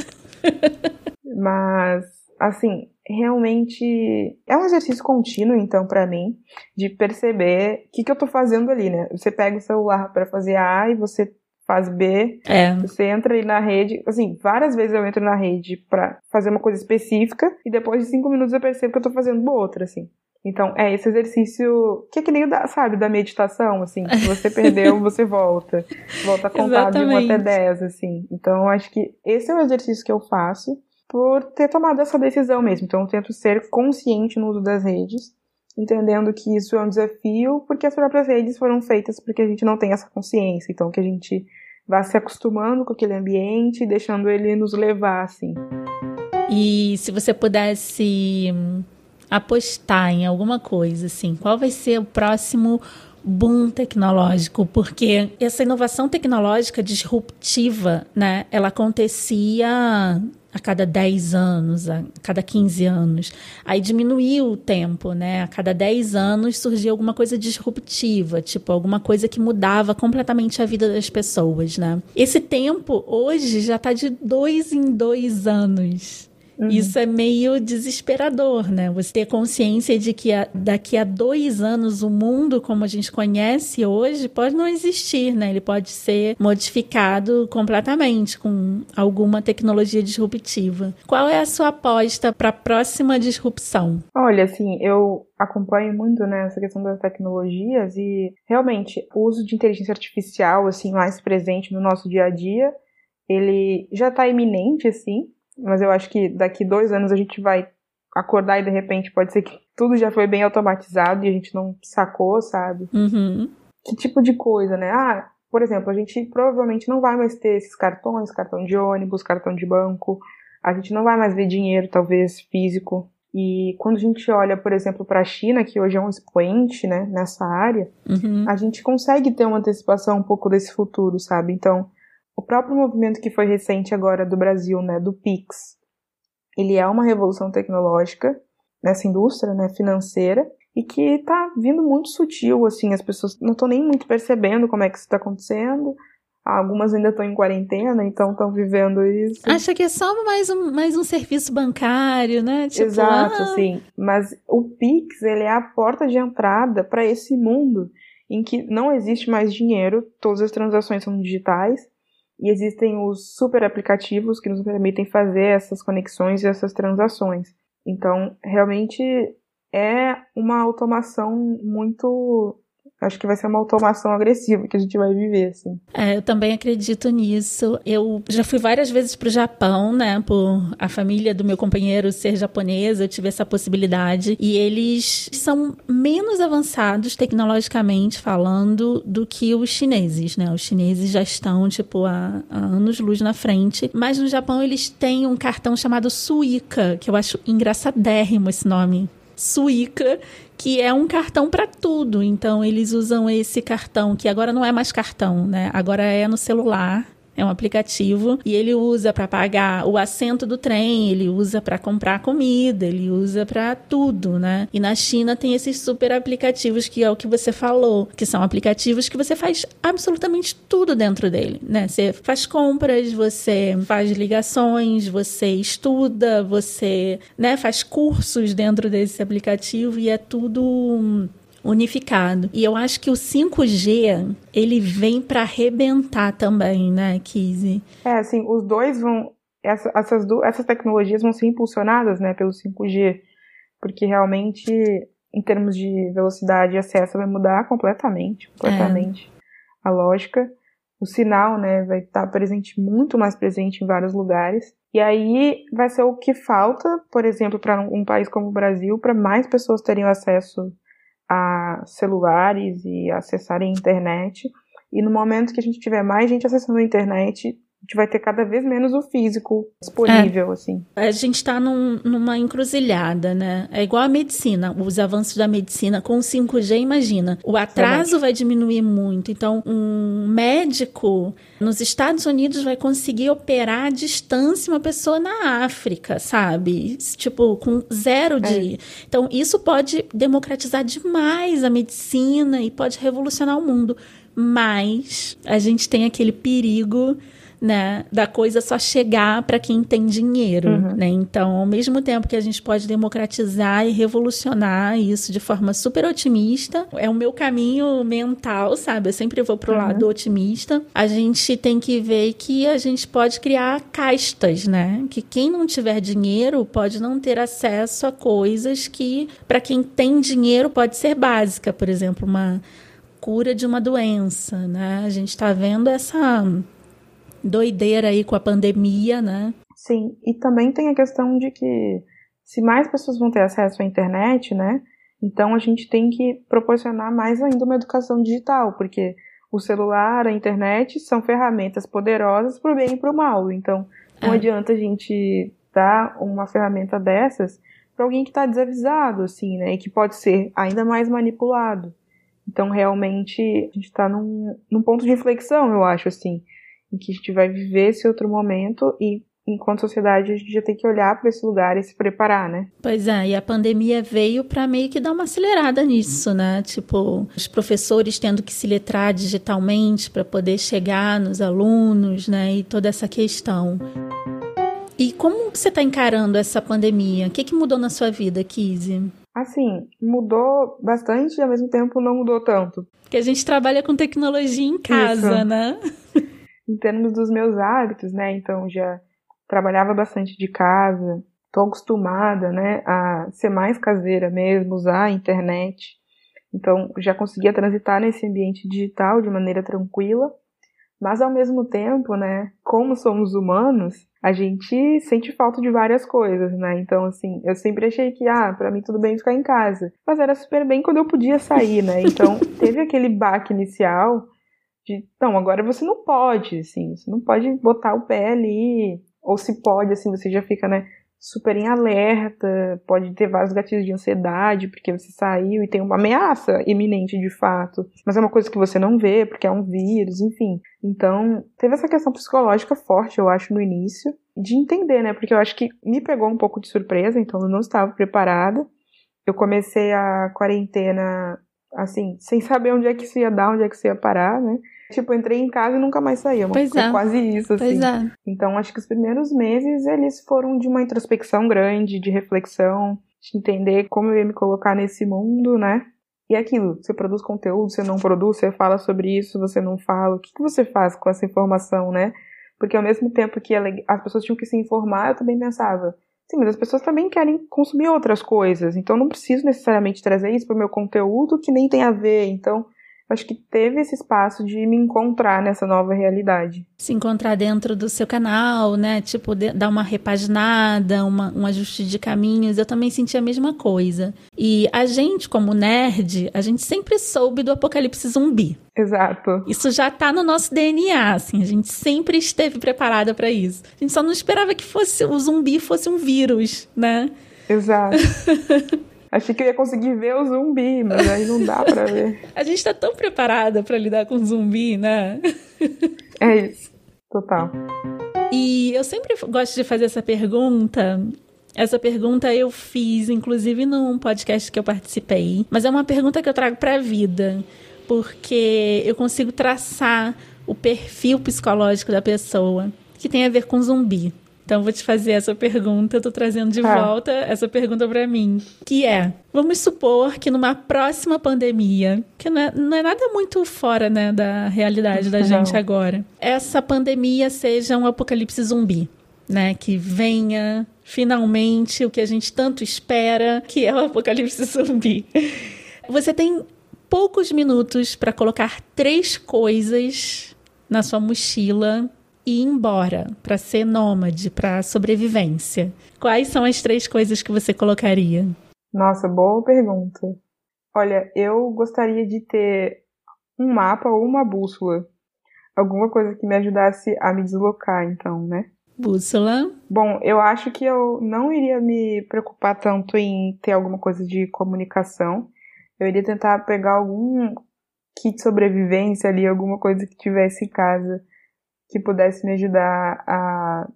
Mas, assim, realmente é um exercício contínuo, então, para mim, de perceber o que, que eu tô fazendo ali, né? Você pega o celular para fazer A e você faz B, é. você entra ali na rede, assim, várias vezes eu entro na rede para fazer uma coisa específica e depois de cinco minutos eu percebo que eu tô fazendo outra, assim. Então, é esse exercício que é que nem o da, sabe, da meditação, assim, se você perdeu, você volta. Volta a contar de 1 até 10, assim. Então, acho que esse é o exercício que eu faço por ter tomado essa decisão mesmo. Então, eu tento ser consciente no uso das redes, entendendo que isso é um desafio, porque as próprias redes foram feitas porque a gente não tem essa consciência. Então, que a gente vá se acostumando com aquele ambiente, deixando ele nos levar, assim. E se você pudesse apostar em alguma coisa, assim, qual vai ser o próximo boom tecnológico, porque essa inovação tecnológica disruptiva, né, ela acontecia a cada 10 anos, a cada 15 anos. Aí diminuiu o tempo, né? A cada 10 anos surgia alguma coisa disruptiva, tipo alguma coisa que mudava completamente a vida das pessoas, né? Esse tempo hoje já está de dois em dois anos. Uhum. Isso é meio desesperador, né? Você ter consciência de que a, daqui a dois anos o mundo como a gente conhece hoje pode não existir, né? Ele pode ser modificado completamente com alguma tecnologia disruptiva. Qual é a sua aposta para a próxima disrupção? Olha, assim, eu acompanho muito né, essa questão das tecnologias e realmente o uso de inteligência artificial assim mais presente no nosso dia a dia ele já está iminente assim mas eu acho que daqui dois anos a gente vai acordar e de repente pode ser que tudo já foi bem automatizado e a gente não sacou, sabe? Uhum. Que tipo de coisa, né? Ah, por exemplo, a gente provavelmente não vai mais ter esses cartões, cartão de ônibus, cartão de banco, a gente não vai mais ver dinheiro, talvez, físico. E quando a gente olha, por exemplo, para a China, que hoje é um expoente né, nessa área, uhum. a gente consegue ter uma antecipação um pouco desse futuro, sabe? Então, o próprio movimento que foi recente agora do Brasil, né, do Pix, ele é uma revolução tecnológica nessa indústria, né, financeira, e que está vindo muito sutil, assim, as pessoas não estão nem muito percebendo como é que isso está acontecendo. Algumas ainda estão em quarentena, então estão vivendo isso. Acha que é só mais um, mais um serviço bancário, né? Tipo, Exato, ah... sim. Mas o Pix, ele é a porta de entrada para esse mundo em que não existe mais dinheiro, todas as transações são digitais, e existem os super aplicativos que nos permitem fazer essas conexões e essas transações. Então, realmente é uma automação muito Acho que vai ser uma automação agressiva que a gente vai viver, assim. É, eu também acredito nisso. Eu já fui várias vezes para o Japão, né? Por a família do meu companheiro ser japonesa, eu tive essa possibilidade. E eles são menos avançados tecnologicamente falando do que os chineses, né? Os chineses já estão, tipo, há, há anos-luz na frente. Mas no Japão eles têm um cartão chamado Suica, que eu acho engraçadérrimo esse nome. Suica, que é um cartão para tudo. Então eles usam esse cartão que agora não é mais cartão, né? Agora é no celular é um aplicativo e ele usa para pagar o assento do trem, ele usa para comprar comida, ele usa para tudo, né? E na China tem esses super aplicativos que é o que você falou, que são aplicativos que você faz absolutamente tudo dentro dele, né? Você faz compras, você faz ligações, você estuda, você, né, faz cursos dentro desse aplicativo e é tudo unificado. E eu acho que o 5G, ele vem para arrebentar também, né, Kizzy? É, assim, os dois vão essa, essas, essas tecnologias vão ser impulsionadas né, pelo 5G, porque realmente, em termos de velocidade e acesso, vai mudar completamente, completamente é. a lógica. O sinal né, vai estar presente, muito mais presente em vários lugares. E aí vai ser o que falta, por exemplo, para um país como o Brasil, para mais pessoas terem acesso a celulares e acessarem a internet. E no momento que a gente tiver mais gente acessando a internet, a gente vai ter cada vez menos o físico disponível, é. assim. A gente está num, numa encruzilhada, né? É igual a medicina, os avanços da medicina com o 5G, imagina. O atraso vai diminuir muito. Então, um médico nos Estados Unidos vai conseguir operar à distância uma pessoa na África, sabe? Tipo, com zero de. É. Então, isso pode democratizar demais a medicina e pode revolucionar o mundo. Mas a gente tem aquele perigo né, da coisa só chegar para quem tem dinheiro, uhum. né? Então, ao mesmo tempo que a gente pode democratizar e revolucionar isso de forma super otimista, é o meu caminho mental, sabe? Eu sempre vou pro uhum. lado otimista. A gente tem que ver que a gente pode criar castas, né? Que quem não tiver dinheiro pode não ter acesso a coisas que para quem tem dinheiro pode ser básica, por exemplo, uma cura de uma doença, né? A gente está vendo essa doideira aí com a pandemia, né? Sim, e também tem a questão de que se mais pessoas vão ter acesso à internet, né? Então a gente tem que proporcionar mais ainda uma educação digital, porque o celular, a internet são ferramentas poderosas para o bem e para o mal. Então não é. adianta a gente dar uma ferramenta dessas para alguém que está desavisado, assim, né? E que pode ser ainda mais manipulado. Então realmente a gente está num, num ponto de inflexão, eu acho, assim em que a gente vai viver esse outro momento e enquanto sociedade a gente já tem que olhar para esse lugar e se preparar, né? Pois é, e a pandemia veio para meio que dar uma acelerada nisso, né? Tipo, os professores tendo que se letrar digitalmente para poder chegar nos alunos, né? E toda essa questão. E como você está encarando essa pandemia? O que, que mudou na sua vida, Kizzy? Assim, mudou bastante e ao mesmo tempo não mudou tanto. Porque a gente trabalha com tecnologia em casa, Isso. né? em termos dos meus hábitos, né? Então já trabalhava bastante de casa, tô acostumada, né, a ser mais caseira mesmo, usar a internet. Então já conseguia transitar nesse ambiente digital de maneira tranquila. Mas ao mesmo tempo, né, como somos humanos, a gente sente falta de várias coisas, né? Então, assim, eu sempre achei que, ah, para mim tudo bem ficar em casa. Mas era super bem quando eu podia sair, né? Então, teve aquele baque inicial de, não, agora você não pode, assim, você não pode botar o pé ali, ou se pode, assim, você já fica, né, super em alerta, pode ter vários gatilhos de ansiedade, porque você saiu e tem uma ameaça iminente de fato, mas é uma coisa que você não vê, porque é um vírus, enfim. Então, teve essa questão psicológica forte, eu acho, no início, de entender, né, porque eu acho que me pegou um pouco de surpresa, então eu não estava preparada. Eu comecei a quarentena assim, sem saber onde é que isso ia dar, onde é que isso ia parar, né? Tipo, entrei em casa e nunca mais saía. Pois é. quase isso, assim. Pois é. Então, acho que os primeiros meses, eles foram de uma introspecção grande, de reflexão, de entender como eu ia me colocar nesse mundo, né? E é aquilo, você produz conteúdo, você não produz, você fala sobre isso, você não fala. O que, que você faz com essa informação, né? Porque ao mesmo tempo que as pessoas tinham que se informar, eu também pensava, Sim, mas as pessoas também querem consumir outras coisas, então não preciso necessariamente trazer isso para o meu conteúdo que nem tem a ver. Então, acho que teve esse espaço de me encontrar nessa nova realidade. Se encontrar dentro do seu canal, né? Tipo, dar uma repaginada, uma, um ajuste de caminhos. Eu também senti a mesma coisa. E a gente, como nerd, a gente sempre soube do apocalipse zumbi. Exato. Isso já tá no nosso DNA, assim. A gente sempre esteve preparada para isso. A gente só não esperava que fosse o zumbi fosse um vírus, né? Exato. Achei que eu ia conseguir ver o zumbi, mas aí não dá pra ver. A gente tá tão preparada para lidar com zumbi, né? É isso. Total. E eu sempre gosto de fazer essa pergunta. Essa pergunta eu fiz, inclusive, num podcast que eu participei. Mas é uma pergunta que eu trago pra vida. Porque eu consigo traçar o perfil psicológico da pessoa que tem a ver com zumbi. Então, vou te fazer essa pergunta, eu tô trazendo de ah. volta essa pergunta para mim, que é, vamos supor que numa próxima pandemia, que não é, não é nada muito fora, né, da realidade da não. gente agora, essa pandemia seja um apocalipse zumbi. né? Que venha finalmente o que a gente tanto espera, que é o apocalipse zumbi. Você tem poucos minutos para colocar três coisas na sua mochila e ir embora para ser nômade, para sobrevivência. Quais são as três coisas que você colocaria? Nossa, boa pergunta. Olha, eu gostaria de ter um mapa ou uma bússola. Alguma coisa que me ajudasse a me deslocar, então, né? Bússola. Bom, eu acho que eu não iria me preocupar tanto em ter alguma coisa de comunicação. Eu iria tentar pegar algum kit de sobrevivência ali, alguma coisa que tivesse em casa que pudesse me ajudar a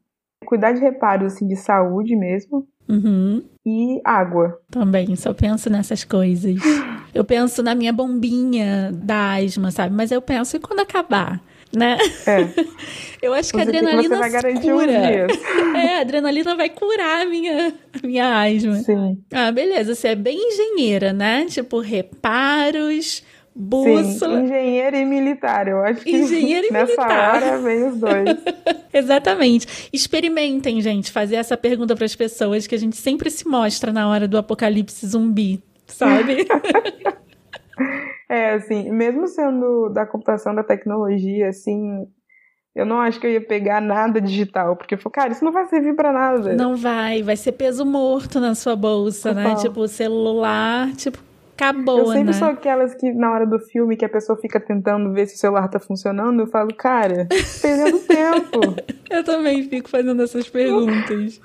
cuidar de reparos assim, de saúde mesmo. Uhum. E água. Também, só penso nessas coisas. Eu penso na minha bombinha da asma, sabe? Mas eu penso, e quando acabar? Né? É. Eu acho que a Você que adrenalina uns cura. dias. É, a adrenalina vai curar a minha, a minha asma. Sim. Ah, beleza. Você é bem engenheira, né? Tipo, reparos, bússola. Sim, engenheiro e militar. Eu acho que Engenheiro e nessa militar. hora vem os dois. Exatamente. Experimentem, gente, fazer essa pergunta para as pessoas que a gente sempre se mostra na hora do apocalipse zumbi, sabe? É, assim, mesmo sendo da computação, da tecnologia, assim, eu não acho que eu ia pegar nada digital, porque eu falei, cara, isso não vai servir pra nada. Não vai, vai ser peso morto na sua bolsa, né? Tipo, celular, tipo, acabou, eu sempre né? sou aquelas que, na hora do filme, que a pessoa fica tentando ver se o celular tá funcionando, eu falo, cara, perdendo tempo. Eu também fico fazendo essas perguntas.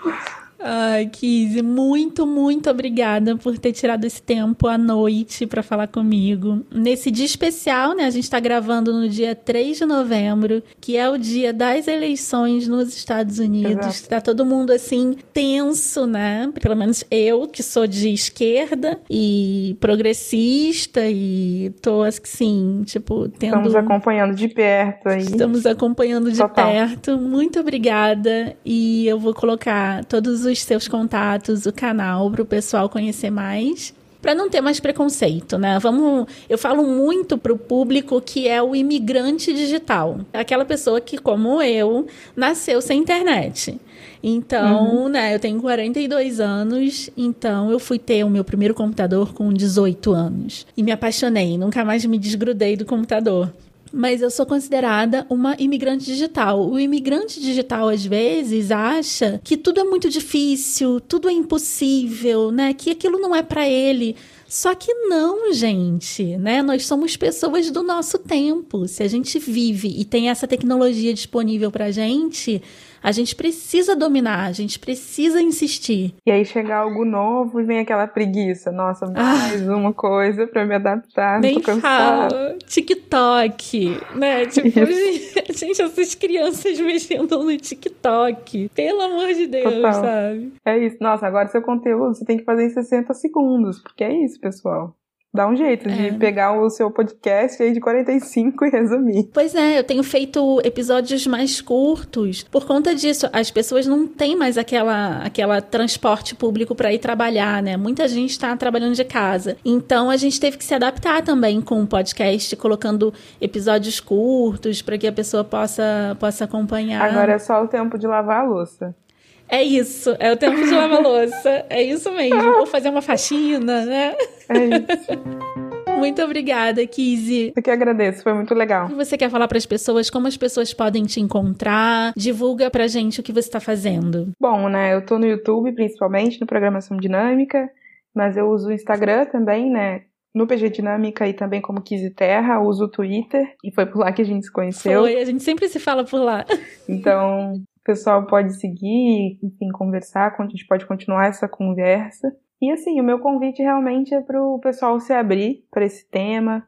Ai, Kizzy, muito, muito obrigada por ter tirado esse tempo à noite para falar comigo. Nesse dia especial, né? A gente tá gravando no dia 3 de novembro, que é o dia das eleições nos Estados Unidos. Exato. Tá todo mundo assim tenso, né? Pelo menos eu, que sou de esquerda e progressista e tô assim, tipo, tendo Estamos acompanhando de perto aí. Estamos acompanhando de Total. perto. Muito obrigada. E eu vou colocar todos os seus contatos, o canal, para o pessoal conhecer mais. Para não ter mais preconceito, né? Vamos, eu falo muito pro público que é o imigrante digital, aquela pessoa que, como eu, nasceu sem internet. Então, né, eu tenho 42 anos, então eu fui ter o meu primeiro computador com 18 anos e me apaixonei, nunca mais me desgrudei do computador. Mas eu sou considerada uma imigrante digital. O imigrante digital, às vezes, acha que tudo é muito difícil, tudo é impossível, né? Que aquilo não é para ele. Só que não, gente, né? Nós somos pessoas do nosso tempo. Se a gente vive e tem essa tecnologia disponível pra gente, a gente precisa dominar, a gente precisa insistir. E aí chega algo novo e vem aquela preguiça. Nossa, mais uma coisa pra me adaptar. Ah. Nem fala. TikTok, né? Tipo, gente, essas crianças mexendo no TikTok. Pelo amor de Deus, Total. sabe? É isso. Nossa, agora seu conteúdo você tem que fazer em 60 segundos, porque é isso, pessoal. Dá um jeito É. de pegar o seu podcast aí de 45 e resumir. Pois é, eu tenho feito episódios mais curtos. Por conta disso, as pessoas não têm mais aquela, aquela transporte público para ir trabalhar, né? Muita gente está trabalhando de casa. Então a gente teve que se adaptar também com o podcast, colocando episódios curtos para que a pessoa possa, possa acompanhar. Agora é só o tempo de lavar a louça. É isso, é o tempo de lavar louça. É isso mesmo. Ou fazer uma faxina, né? É isso. Muito obrigada, Kizzy. Eu que agradeço, foi muito legal. Você quer falar para as pessoas como as pessoas podem te encontrar? Divulga pra gente o que você está fazendo. Bom, né, eu tô no YouTube, principalmente, no Programação Dinâmica, mas eu uso o Instagram também, né, no PG Dinâmica e também como Quise Terra, uso o Twitter, e foi por lá que a gente se conheceu. Foi, a gente sempre se fala por lá. Então, o pessoal pode seguir, enfim, conversar, a gente pode continuar essa conversa. E assim, o meu convite realmente é para o pessoal se abrir para esse tema,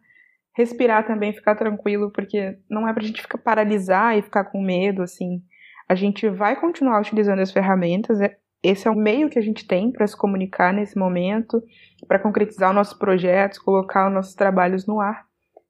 respirar também, ficar tranquilo, porque não é pra gente ficar paralisar e ficar com medo, assim. A gente vai continuar utilizando as ferramentas, é- esse é o meio que a gente tem para se comunicar nesse momento, para concretizar os nossos projetos, colocar os nossos trabalhos no ar.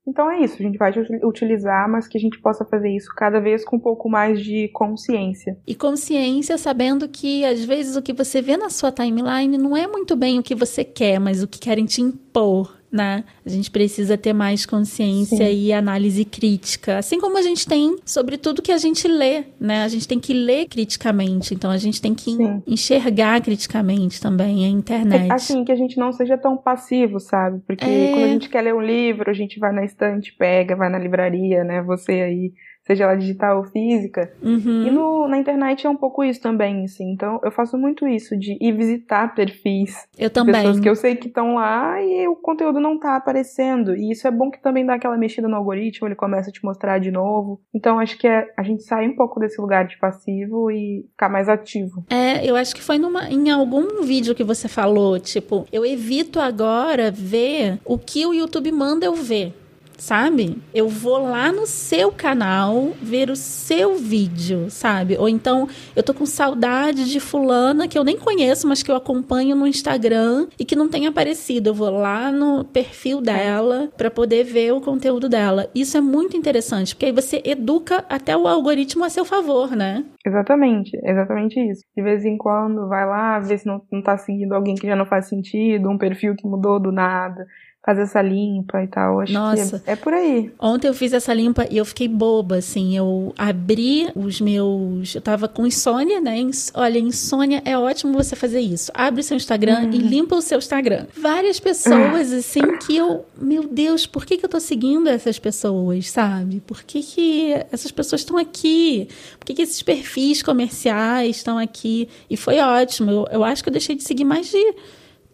Então é isso, a gente vai util- utilizar, mas que a gente possa fazer isso cada vez com um pouco mais de consciência. E consciência sabendo que às vezes o que você vê na sua timeline não é muito bem o que você quer, mas o que querem te impor. Né? A gente precisa ter mais consciência Sim. e análise crítica, assim como a gente tem sobre tudo que a gente lê, né? A gente tem que ler criticamente, então a gente tem que Sim. enxergar criticamente também a internet. É, assim, que a gente não seja tão passivo, sabe? Porque é... quando a gente quer ler um livro, a gente vai na estante, pega, vai na livraria, né? Você aí seja ela digital ou física. Uhum. E no, na internet é um pouco isso também, assim. Então eu faço muito isso, de ir visitar perfis. Eu também. Pessoas que eu sei que estão lá e o conteúdo não tá aparecendo. E isso é bom que também dá aquela mexida no algoritmo, ele começa a te mostrar de novo. Então acho que é a gente sai um pouco desse lugar de passivo e ficar mais ativo. É, eu acho que foi numa, em algum vídeo que você falou, tipo, eu evito agora ver o que o YouTube manda eu ver sabe? Eu vou lá no seu canal ver o seu vídeo, sabe? Ou então eu tô com saudade de fulana que eu nem conheço, mas que eu acompanho no Instagram e que não tem aparecido. Eu vou lá no perfil dela para poder ver o conteúdo dela. Isso é muito interessante, porque aí você educa até o algoritmo a seu favor, né? Exatamente, exatamente isso. De vez em quando vai lá ver se não, não tá seguindo alguém que já não faz sentido, um perfil que mudou do nada fazer essa limpa e tal. Acho Nossa. que é, é, por aí. Ontem eu fiz essa limpa e eu fiquei boba, assim. Eu abri os meus. Eu tava com insônia, né? Olha, insônia é ótimo você fazer isso. Abre seu Instagram e uhum. limpa o seu Instagram. Várias pessoas, assim, que eu. Meu Deus, por que, que eu tô seguindo essas pessoas, sabe? Por que, que essas pessoas estão aqui? Por que, que esses perfis comerciais estão aqui? E foi ótimo. Eu, eu acho que eu deixei de seguir mais de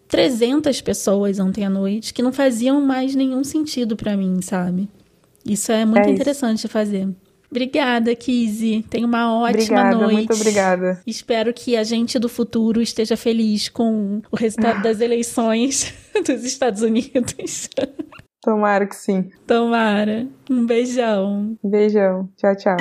300 pessoas ontem à noite que não faziam mais nenhum sentido para mim, sabe? Isso é muito é interessante fazer. Obrigada, Kizzy. Tenha uma ótima obrigada, noite. Muito obrigada. Espero que a gente do futuro esteja feliz com o resultado das eleições dos Estados Unidos. Tomara que sim. Tomara. Um beijão. Beijão. Tchau, tchau.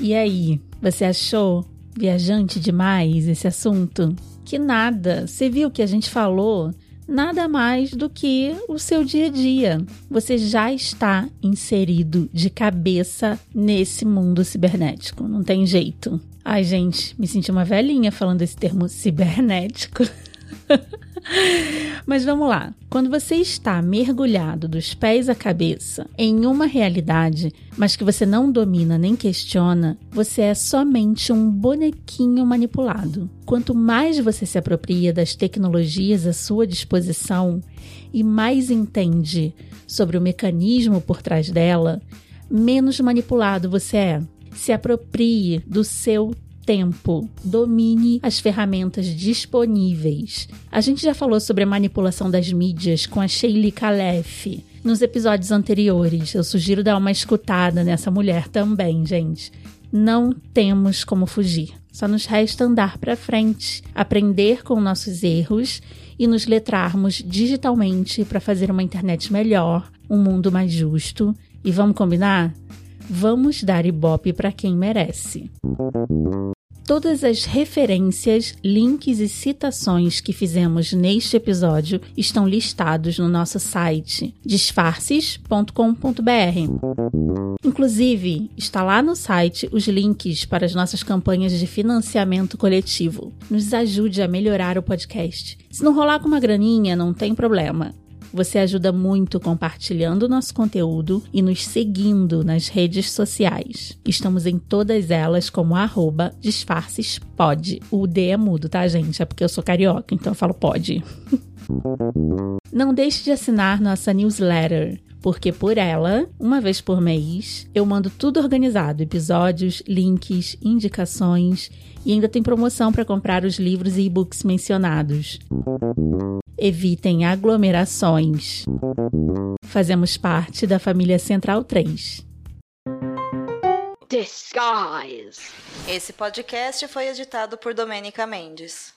E aí, você achou viajante demais esse assunto? Que nada. Você viu que a gente falou? Nada mais do que o seu dia a dia. Você já está inserido de cabeça nesse mundo cibernético. Não tem jeito. Ai, gente, me senti uma velhinha falando esse termo cibernético. Mas vamos lá. Quando você está mergulhado dos pés à cabeça em uma realidade, mas que você não domina nem questiona, você é somente um bonequinho manipulado. Quanto mais você se apropria das tecnologias à sua disposição e mais entende sobre o mecanismo por trás dela, menos manipulado você é. Se aproprie do seu tempo. Domine as ferramentas disponíveis. A gente já falou sobre a manipulação das mídias com a Sheila Calef nos episódios anteriores. Eu sugiro dar uma escutada nessa mulher também, gente. Não temos como fugir. Só nos resta andar para frente, aprender com nossos erros e nos letrarmos digitalmente para fazer uma internet melhor, um mundo mais justo. E vamos combinar? Vamos dar ibope para quem merece. Todas as referências, links e citações que fizemos neste episódio estão listados no nosso site disfarces.com.br. Inclusive, está lá no site os links para as nossas campanhas de financiamento coletivo. Nos ajude a melhorar o podcast. Se não rolar com uma graninha, não tem problema. Você ajuda muito compartilhando nosso conteúdo e nos seguindo nas redes sociais. Estamos em todas elas como arroba disfarcespod. O D é mudo, tá, gente? É porque eu sou carioca, então eu falo pode. Não deixe de assinar nossa newsletter porque por ela, uma vez por mês, eu mando tudo organizado: episódios, links, indicações e ainda tem promoção para comprar os livros e e-books mencionados. Evitem aglomerações. Fazemos parte da família Central 3. Disguise. Esse podcast foi editado por Domênica Mendes.